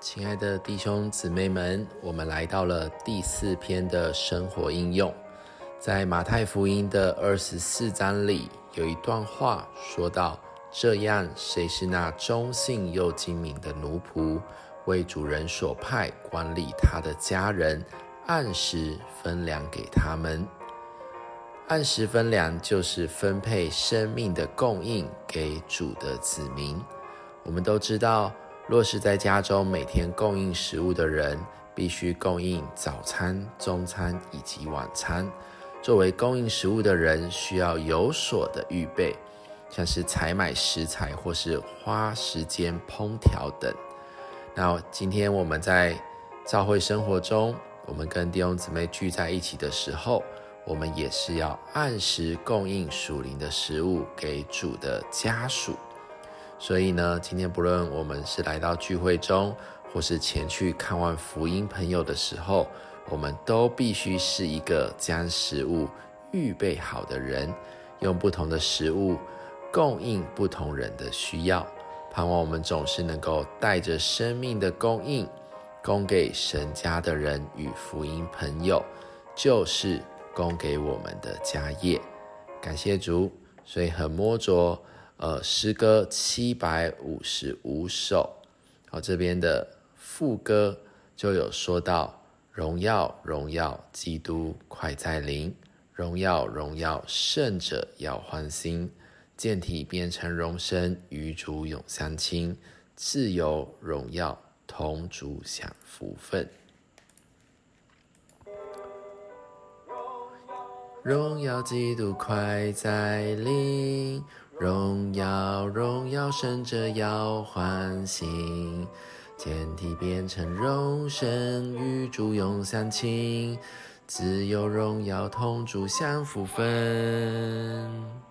亲爱的弟兄姊妹们，我们来到了第四篇的生活应用。在马太福音的二十四章里，有一段话说到：“这样，谁是那忠信又精明的奴仆，为主人所派管理他的家人，按时分粮给他们？按时分粮就是分配生命的供应给主的子民。我们都知道。”若是在家中每天供应食物的人，必须供应早餐、中餐以及晚餐。作为供应食物的人，需要有所的预备，像是采买食材或是花时间烹调等。那今天我们在教会生活中，我们跟弟兄姊妹聚在一起的时候，我们也是要按时供应属灵的食物给主的家属。所以呢，今天不论我们是来到聚会中，或是前去看望福音朋友的时候，我们都必须是一个将食物预备好的人，用不同的食物供应不同人的需要。盼望我们总是能够带着生命的供应，供给神家的人与福音朋友，就是供给我们的家业。感谢主，所以很摸着。呃，诗歌七百五十五首，好，这边的副歌就有说到：荣耀荣耀，基督快在临；荣耀荣耀，圣者要欢心；健体变成荣身，与主永相亲；自由荣耀，同主享福分。荣耀基督快在临。荣耀荣耀，胜者要欢欣，简体变成荣神，与主永相亲，自由荣耀同主相福分。